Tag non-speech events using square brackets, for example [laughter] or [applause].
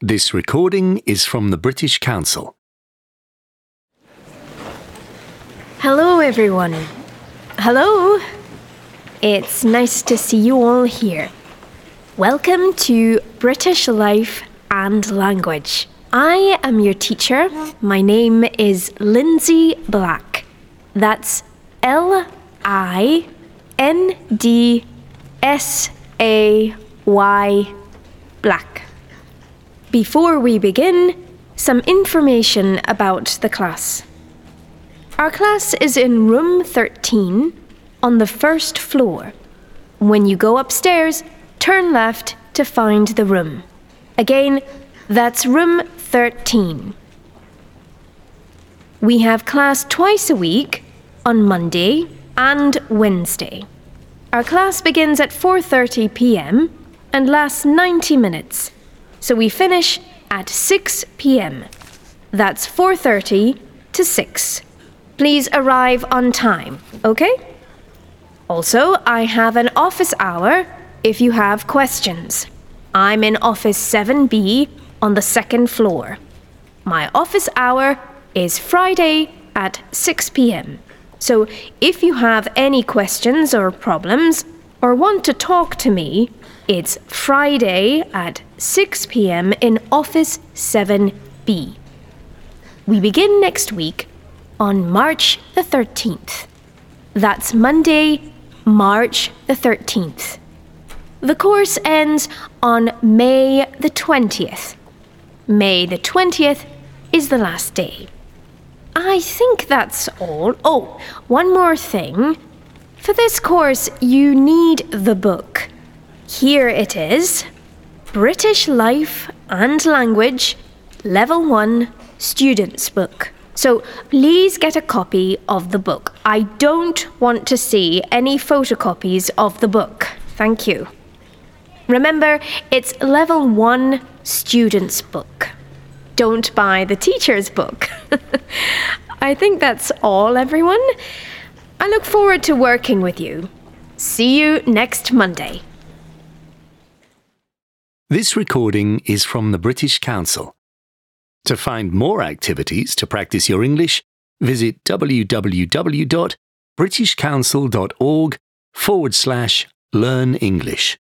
This recording is from the British Council. Hello, everyone. Hello. It's nice to see you all here. Welcome to British Life and Language. I am your teacher. My name is Lindsay Black. That's L I N D S A Y Black. Before we begin, some information about the class. Our class is in room 13 on the first floor. When you go upstairs, turn left to find the room. Again, that's room 13. We have class twice a week on Monday and Wednesday. Our class begins at 4:30 p.m. and lasts 90 minutes. So we finish at 6 p.m. That's 4:30 to 6. Please arrive on time, okay? Also, I have an office hour if you have questions. I'm in office 7B on the second floor. My office hour is Friday at 6 p.m. So if you have any questions or problems or want to talk to me, it's Friday at 6 p.m. in office 7B. We begin next week on March the 13th. That's Monday, March the 13th. The course ends on May the 20th. May the 20th is the last day. I think that's all. Oh, one more thing. For this course, you need the book. Here it is British Life and Language, Level 1 Student's Book. So please get a copy of the book. I don't want to see any photocopies of the book. Thank you. Remember, it's Level 1 Student's Book. Don't buy the teacher's book. [laughs] I think that's all, everyone. I look forward to working with you. See you next Monday. This recording is from the British Council. To find more activities to practice your English, visit www.britishcouncil.org forward slash learn English.